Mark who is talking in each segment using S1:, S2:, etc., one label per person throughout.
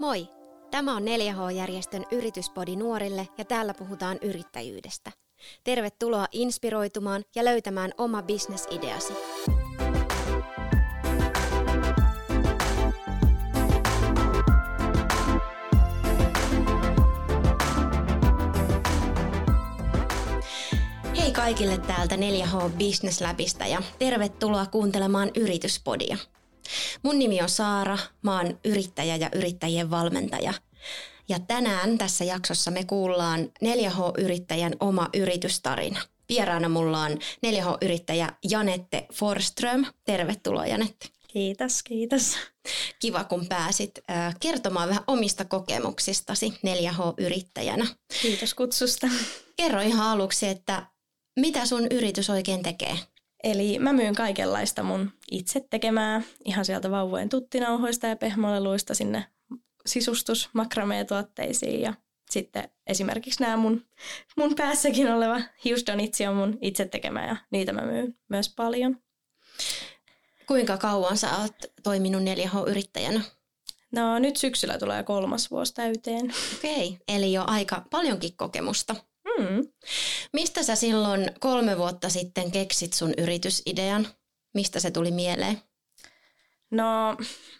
S1: Moi! Tämä on 4H-järjestön yrityspodi nuorille ja täällä puhutaan yrittäjyydestä. Tervetuloa inspiroitumaan ja löytämään oma bisnesideasi. Hei kaikille täältä 4H Business Labista ja tervetuloa kuuntelemaan Yrityspodia. Mun nimi on Saara, mä oon yrittäjä ja yrittäjien valmentaja. Ja tänään tässä jaksossa me kuullaan 4H-yrittäjän oma yritystarina. Vieraana mulla on 4H-yrittäjä Janette Forström. Tervetuloa Janette.
S2: Kiitos, kiitos.
S1: Kiva, kun pääsit kertomaan vähän omista kokemuksistasi 4H-yrittäjänä.
S2: Kiitos kutsusta.
S1: Kerro ihan aluksi, että mitä sun yritys oikein tekee?
S2: Eli mä myyn kaikenlaista mun itse tekemää, ihan sieltä vauvojen tuttinauhoista ja pehmoleluista sinne sisustus makramee-tuotteisiin ja sitten esimerkiksi nämä mun, mun päässäkin oleva hiusdonitsi on mun itse tekemä ja niitä mä myyn myös paljon.
S1: Kuinka kauan sä oot toiminut 4H-yrittäjänä?
S2: No nyt syksyllä tulee kolmas vuosi täyteen.
S1: Okei, okay, eli jo aika paljonkin kokemusta. Mm. Mistä sä silloin kolme vuotta sitten keksit sun yritysidean? Mistä se tuli mieleen?
S2: No,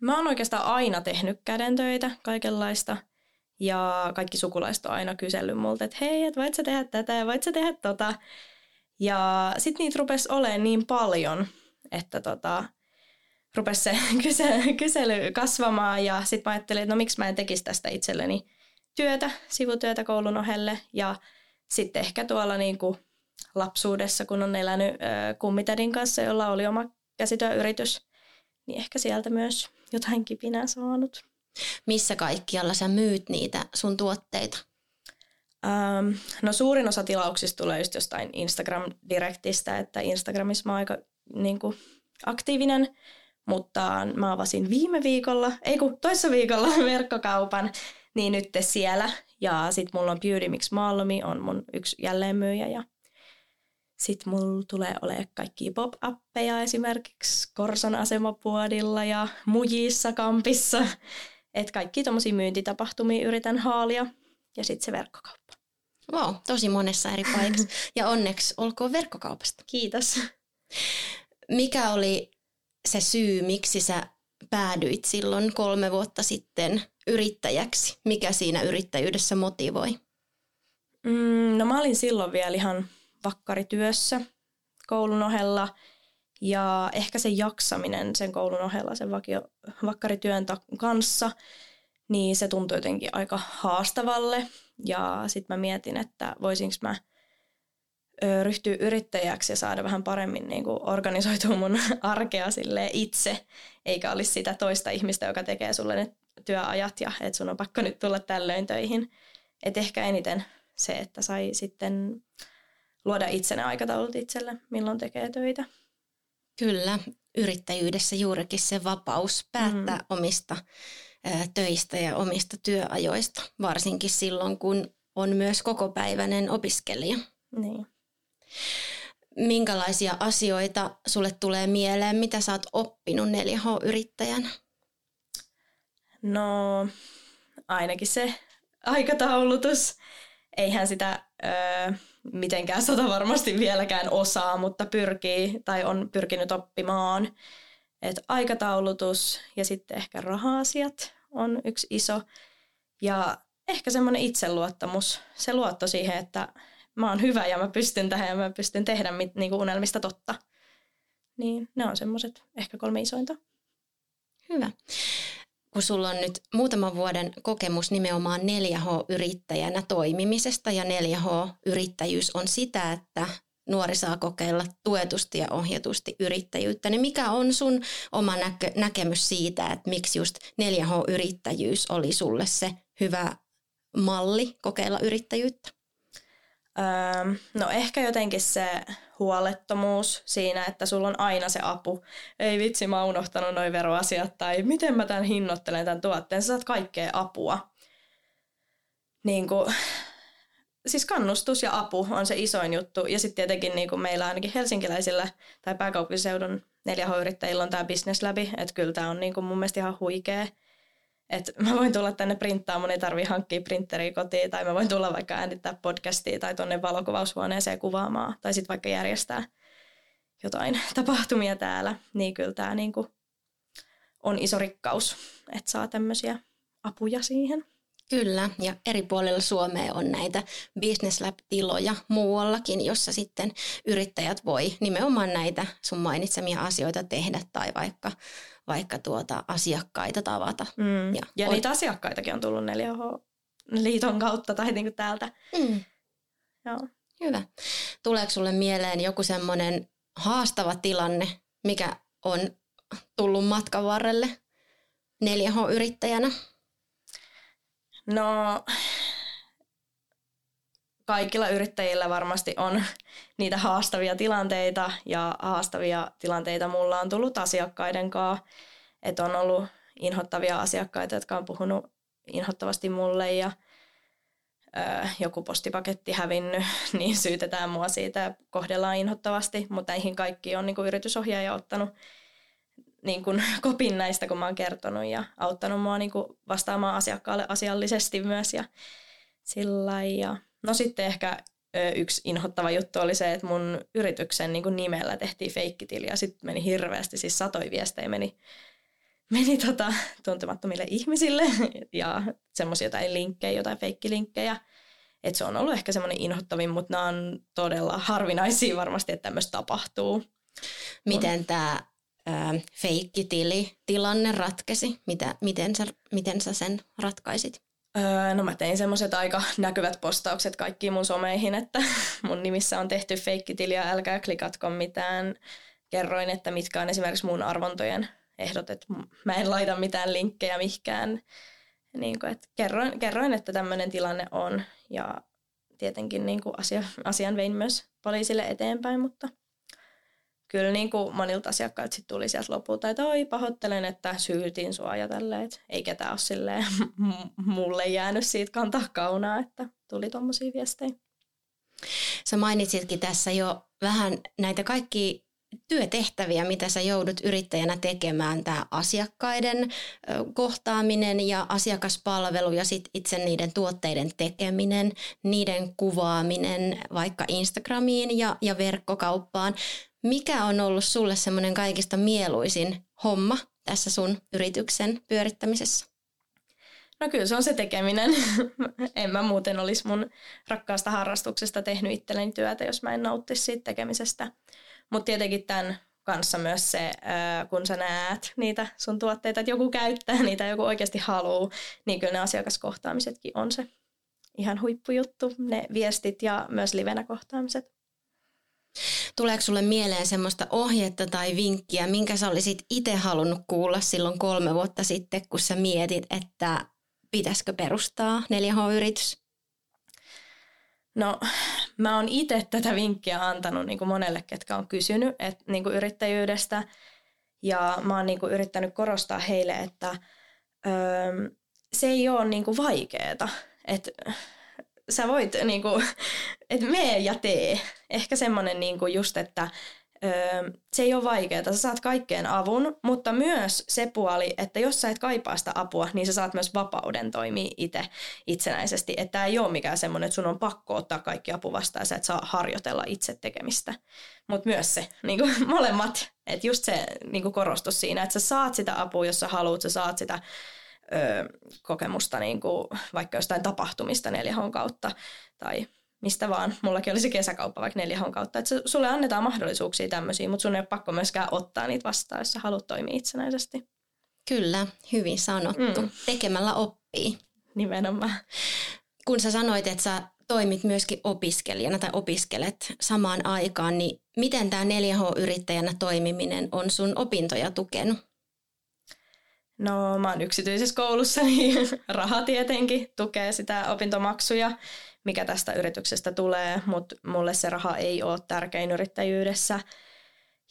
S2: mä oon oikeastaan aina tehnyt kädentöitä, kaikenlaista. Ja kaikki sukulaiset on aina kysellyt multa, että hei, et voit sä tehdä tätä ja voit sä tehdä tota. Ja sit niitä rupesi olemaan niin paljon, että tota, rupesi se kysely kasvamaan ja sitten mä ajattelin, että no miksi mä en tekisi tästä itselleni työtä, sivutyötä koulun ohelle ja sitten ehkä tuolla niin kuin lapsuudessa, kun on elänyt kummitädin kanssa, jolla oli oma käsityöyritys, niin ehkä sieltä myös jotain kipinää saanut.
S1: Missä kaikkialla sä myyt niitä sun tuotteita?
S2: Um, no suurin osa tilauksista tulee just jostain Instagram-direktistä, että Instagramissa mä oon aika niin kuin, aktiivinen, mutta mä avasin viime viikolla, ei kun toissa viikolla verkkokaupan, niin nyt siellä. Ja sitten mulla on Beauty Mix Malmi, on mun yksi jälleenmyyjä ja sitten mulla tulee olemaan kaikki pop-appeja esimerkiksi Korson asemapuodilla ja Mujissa kampissa. että kaikki tommosia myyntitapahtumia yritän haalia ja sitten se verkkokauppa.
S1: Wow, tosi monessa eri paikassa. Ja onneksi olkoon verkkokaupasta.
S2: Kiitos.
S1: Mikä oli se syy, miksi sä päädyit silloin kolme vuotta sitten yrittäjäksi? Mikä siinä yrittäjyydessä motivoi?
S2: Mm, no mä olin silloin vielä ihan vakkarityössä koulun ohella ja ehkä se jaksaminen sen koulun ohella sen vakio, vakkarityön kanssa, niin se tuntui jotenkin aika haastavalle ja sitten mä mietin, että voisinko mä ryhtyä yrittäjäksi ja saada vähän paremmin niin kuin organisoitua mun arkea sille itse, eikä olisi sitä toista ihmistä, joka tekee sulle ne työajat ja että sun on pakko nyt tulla tällöin töihin. Et ehkä eniten se, että sai sitten luoda itsenä aikataulut itselle, milloin tekee töitä.
S1: Kyllä, yrittäjyydessä juurikin se vapaus päättää mm. omista ä, töistä ja omista työajoista, varsinkin silloin, kun on myös kokopäiväinen opiskelija.
S2: Niin.
S1: Minkälaisia asioita sulle tulee mieleen, mitä sä oot oppinut 4H-yrittäjänä?
S2: No ainakin se aikataulutus. Eihän sitä öö, mitenkään sata varmasti vieläkään osaa, mutta pyrkii tai on pyrkinyt oppimaan. Et aikataulutus ja sitten ehkä raha-asiat on yksi iso. Ja ehkä semmoinen itseluottamus, se luotto siihen, että mä oon hyvä ja mä pystyn tähän ja mä pystyn tehdä niinku unelmista totta. Niin ne on semmoiset ehkä kolme isointa.
S1: Hyvä kun sulla on nyt muutaman vuoden kokemus nimenomaan 4H-yrittäjänä toimimisesta ja 4H-yrittäjyys on sitä, että nuori saa kokeilla tuetusti ja ohjatusti yrittäjyyttä, niin mikä on sun oma näkö- näkemys siitä, että miksi just 4H-yrittäjyys oli sulle se hyvä malli kokeilla yrittäjyyttä?
S2: Öö, no ehkä jotenkin se huolettomuus siinä, että sulla on aina se apu. Ei vitsi, mä oon unohtanut noin veroasiat tai miten mä tämän hinnoittelen tämän tuotteen. Sä saat kaikkea apua. Niin kuin, siis kannustus ja apu on se isoin juttu. Ja sitten tietenkin niin meillä ainakin helsinkiläisillä tai pääkaupunkiseudun 4H-yrittäjillä on tämä Business Läbi, että kyllä tämä on niin mun mielestä ihan huikea. Että mä voin tulla tänne printtaa, mun ei tarvi hankkia printeriä kotiin, tai mä voin tulla vaikka äänittää podcastia tai tonne valokuvaushuoneeseen kuvaamaan, tai sitten vaikka järjestää jotain tapahtumia täällä, niin kyllä tämä niinku on iso rikkaus, että saa tämmöisiä apuja siihen.
S1: Kyllä, ja eri puolilla Suomea on näitä Business Lab-tiloja muuallakin, jossa sitten yrittäjät voi nimenomaan näitä sun mainitsemia asioita tehdä tai vaikka, vaikka tuota asiakkaita tavata.
S2: Mm. Ja, ja niitä asiakkaitakin on tullut 4H-liiton kautta tai niin kuin täältä. Mm.
S1: Joo. Hyvä. Tuleeko sulle mieleen joku semmoinen haastava tilanne, mikä on tullut matkan varrelle 4H-yrittäjänä?
S2: No, kaikilla yrittäjillä varmasti on niitä haastavia tilanteita ja haastavia tilanteita mulla on tullut asiakkaiden kanssa. Että on ollut inhottavia asiakkaita, jotka on puhunut inhottavasti mulle ja ö, joku postipaketti hävinnyt, niin syytetään mua siitä ja kohdellaan inhottavasti, mutta näihin kaikki on niin kuin yritysohjaaja ottanut niin kuin kopin näistä, kun mä oon kertonut ja auttanut mua niin kuin vastaamaan asiakkaalle asiallisesti myös ja sillä ja No sitten ehkä yksi inhottava juttu oli se, että mun yrityksen niin kuin nimellä tehtiin feikkitili ja sitten meni hirveästi, siis satoi viestejä meni, meni tota, tuntemattomille ihmisille ja semmoisia jotain linkkejä, jotain feikkilinkkejä. Että se on ollut ehkä semmoinen inhottavin, mutta nämä on todella harvinaisia varmasti, että tämmöistä tapahtuu.
S1: Miten tämä feikkitili tilanne ratkesi? Mitä, miten, sä, miten sä sen ratkaisit?
S2: Öö, no mä tein semmoiset aika näkyvät postaukset kaikkiin mun someihin, että mun nimissä on tehty feikkitili ja älkää klikatko mitään. Kerroin, että mitkä on esimerkiksi mun arvontojen ehdot, että mä en laita mitään linkkejä mihkään. Niin kuin, että kerroin, kerroin, että tämmöinen tilanne on ja tietenkin niin kuin asia, asian vein myös poliisille eteenpäin, mutta – kyllä niin kuin monilta asiakkailta sit tuli sieltä lopulta, että oi pahoittelen, että syytin sua ja tälleen, että ei ketään ole silleen mulle jäänyt siitä kantaa kaunaa, että tuli tuommoisia viestejä.
S1: Sä mainitsitkin tässä jo vähän näitä kaikki työtehtäviä, mitä sä joudut yrittäjänä tekemään, tämä asiakkaiden kohtaaminen ja asiakaspalvelu ja sit itse niiden tuotteiden tekeminen, niiden kuvaaminen vaikka Instagramiin ja, ja verkkokauppaan. Mikä on ollut sulle semmoinen kaikista mieluisin homma tässä sun yrityksen pyörittämisessä?
S2: No kyllä se on se tekeminen. en mä muuten olisi mun rakkaasta harrastuksesta tehnyt itselleni työtä, jos mä en nauttisi siitä tekemisestä. Mutta tietenkin tämän kanssa myös se, kun sä näet niitä sun tuotteita, että joku käyttää niitä, joku oikeasti haluaa, niin kyllä ne asiakaskohtaamisetkin on se ihan huippujuttu, ne viestit ja myös livenä kohtaamiset.
S1: Tuleeko sulle mieleen semmoista ohjetta tai vinkkiä, minkä sä olisit itse halunnut kuulla silloin kolme vuotta sitten, kun sä mietit, että pitäisikö perustaa 4H-yritys?
S2: No, mä oon itse tätä vinkkiä antanut niin kuin monelle, ketkä on kysynyt et, niin kuin yrittäjyydestä. Ja mä oon niin kuin yrittänyt korostaa heille, että öö, se ei ole niin kuin vaikeeta. Että sä voit, niin kuin, että mee ja tee. Ehkä semmoinen niin kuin just, että öö, se ei ole vaikeaa. Sä saat kaikkeen avun, mutta myös se puoli, että jos sä et kaipaa sitä apua, niin sä saat myös vapauden toimia itse itsenäisesti. Että tämä ei ole mikään semmoinen, että sun on pakko ottaa kaikki apu vastaan ja sä et saa harjoitella itse tekemistä. Mutta myös se, niin kuin molemmat, että just se niin korostus siinä, että sä saat sitä apua, jos sä haluat, sä saat sitä kokemusta niin kuin vaikka jostain tapahtumista 4 kautta tai mistä vaan. Mullakin oli se kesäkauppa vaikka 4 kautta. Että sulle annetaan mahdollisuuksia tämmöisiä, mutta sun ei ole pakko myöskään ottaa niitä vastaan, jos sä haluat toimia itsenäisesti.
S1: Kyllä, hyvin sanottu. Mm. Tekemällä oppii.
S2: Nimenomaan.
S1: Kun sä sanoit, että sä toimit myöskin opiskelijana tai opiskelet samaan aikaan, niin miten tämä 4H-yrittäjänä toimiminen on sun opintoja tukenut?
S2: No mä oon yksityisessä koulussa, niin raha tietenkin tukee sitä opintomaksuja, mikä tästä yrityksestä tulee, mutta mulle se raha ei ole tärkein yrittäjyydessä.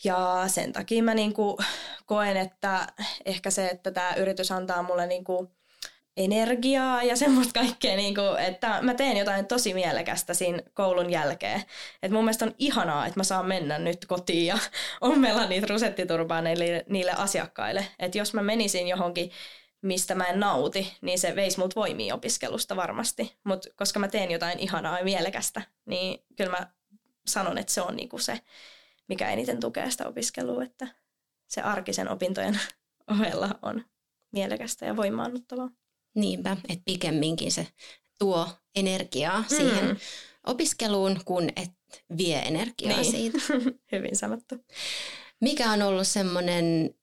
S2: Ja sen takia mä niinku koen, että ehkä se, että tämä yritys antaa mulle niinku energiaa ja semmoista kaikkea, niin kuin, että mä teen jotain tosi mielekästä siinä koulun jälkeen. Et mun mielestä on ihanaa, että mä saan mennä nyt kotiin ja ommella niitä rusettiturbaaneille niille asiakkaille. Että jos mä menisin johonkin mistä mä en nauti, niin se veisi mut voimia opiskelusta varmasti. Mutta koska mä teen jotain ihanaa ja mielekästä, niin kyllä mä sanon, että se on niinku se, mikä eniten tukee sitä opiskelua, että se arkisen opintojen ohella on mielekästä ja voimaannuttavaa.
S1: Niinpä, että pikemminkin se tuo energiaa mm. siihen opiskeluun, kun et vie energiaa niin. siitä.
S2: Hyvin sanottu.
S1: Mikä on ollut semmoinen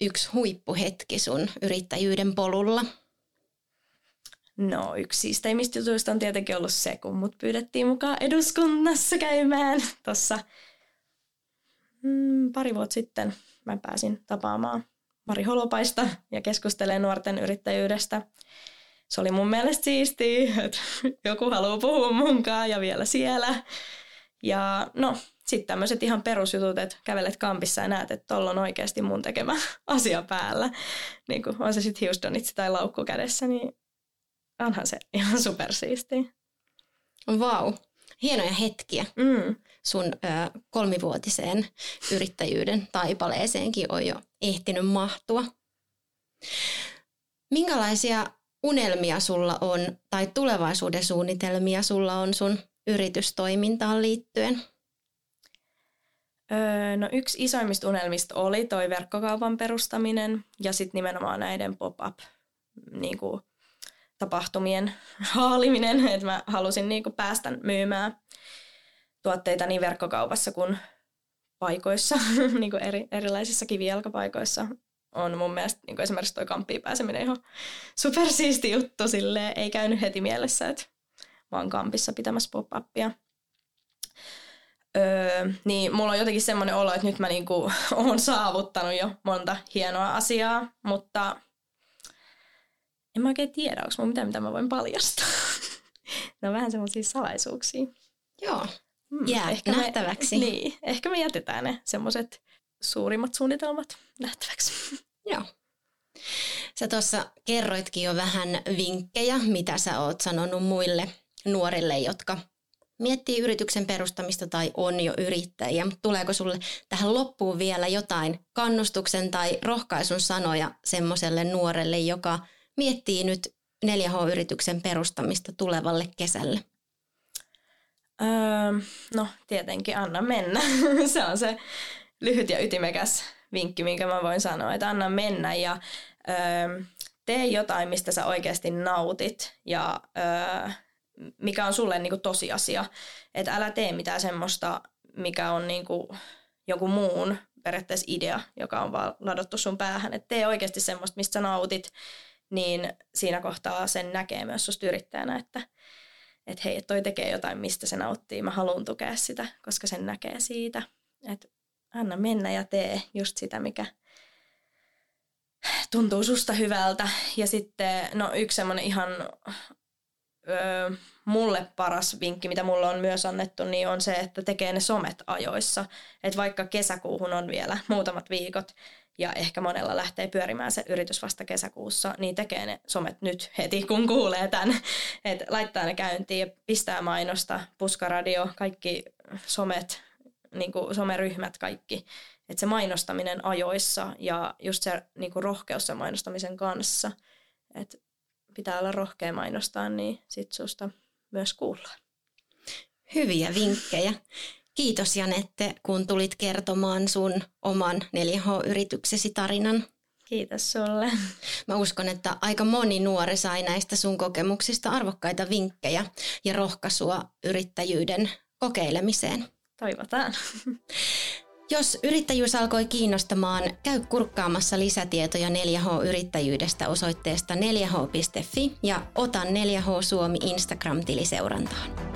S1: yksi huippuhetki sun yrittäjyyden polulla?
S2: No yksi siisteimmistä jutuista on tietenkin ollut se, kun mut pyydettiin mukaan eduskunnassa käymään tuossa mm, pari vuotta sitten. Mä pääsin tapaamaan Mari Holopaista ja keskustelemaan nuorten yrittäjyydestä. Se oli mun mielestä siistiä, että joku haluaa puhua munkaan ja vielä siellä. Ja no, sitten tämmöiset ihan perusjutut, että kävelet kampissa ja näet, että tuolla on oikeasti mun tekemä asia päällä. Niin kuin on se sitten hiusdonitsi tai laukku kädessä, niin onhan se ihan supersiistiä.
S1: Vau, hienoja hetkiä. Mm. Sun ö, kolmivuotiseen yrittäjyyden taipaleeseenkin on jo ehtinyt mahtua. Minkälaisia unelmia sulla on tai tulevaisuuden suunnitelmia sulla on sun yritystoimintaan liittyen?
S2: Öö, no yksi isoimmista unelmista oli toi verkkokaupan perustaminen ja sitten nimenomaan näiden pop-up niin kuin, tapahtumien haaliminen, että mä halusin niin kuin, päästä myymään tuotteita niin verkkokaupassa kuin paikoissa, niin kuin eri, erilaisissa kivijalkapaikoissa on mun mielestä niin kuin esimerkiksi toi kamppiin pääseminen ihan supersiisti juttu, silleen ei käynyt heti mielessä, että oon kampissa pitämässä pop-upia. Öö, niin mulla on jotenkin semmoinen olo, että nyt mä niinku oon saavuttanut jo monta hienoa asiaa, mutta en mä oikein tiedä, onko mulla mitään, mitä mä voin paljastaa. ne on vähän semmoisia salaisuuksia.
S1: Joo, hmm, jää ehkä nähtäväksi.
S2: Me, niin, ehkä me jätetään ne semmoiset suurimmat suunnitelmat nähtäväksi.
S1: Joo. Sä tuossa kerroitkin jo vähän vinkkejä, mitä sä oot sanonut muille nuorille, jotka miettii yrityksen perustamista tai on jo yrittäjiä, mutta tuleeko sulle tähän loppuun vielä jotain kannustuksen tai rohkaisun sanoja semmoiselle nuorelle, joka miettii nyt 4H-yrityksen perustamista tulevalle kesälle?
S2: Öö, no tietenkin anna mennä. se on se lyhyt ja ytimekäs vinkki, minkä mä voin sanoa, että anna mennä ja öö, tee jotain, mistä sä oikeasti nautit ja öö, mikä on sulle niin kuin tosiasia. Että älä tee mitään semmoista, mikä on niin kuin joku muun periaatteessa idea, joka on vaan ladottu sun päähän. Että tee oikeasti semmoista, mistä sä nautit, niin siinä kohtaa sen näkee myös susta yrittäjänä, että että hei, toi tekee jotain, mistä se nauttii. Mä haluan tukea sitä, koska sen näkee siitä. Että anna mennä ja tee just sitä, mikä tuntuu susta hyvältä. Ja sitten, no yksi semmoinen ihan mulle paras vinkki, mitä mulle on myös annettu, niin on se, että tekee ne somet ajoissa. Että vaikka kesäkuuhun on vielä muutamat viikot ja ehkä monella lähtee pyörimään se yritys vasta kesäkuussa, niin tekee ne somet nyt heti, kun kuulee tämän. Että laittaa ne käyntiin ja pistää mainosta, puskaradio, kaikki somet, niin kuin someryhmät kaikki. Että se mainostaminen ajoissa ja just se niin kuin rohkeus sen mainostamisen kanssa. Että pitää olla rohkea mainostaa, niin sit susta myös kuullaan.
S1: Hyviä vinkkejä. Kiitos Janette, kun tulit kertomaan sun oman 4H-yrityksesi tarinan.
S2: Kiitos sulle.
S1: Mä uskon, että aika moni nuori sai näistä sun kokemuksista arvokkaita vinkkejä ja rohkaisua yrittäjyyden kokeilemiseen.
S2: Toivotaan.
S1: Jos yrittäjyys alkoi kiinnostamaan, käy kurkkaamassa lisätietoja 4H-yrittäjyydestä osoitteesta 4h.fi ja ota 4H Suomi Instagram-tili seurantaan.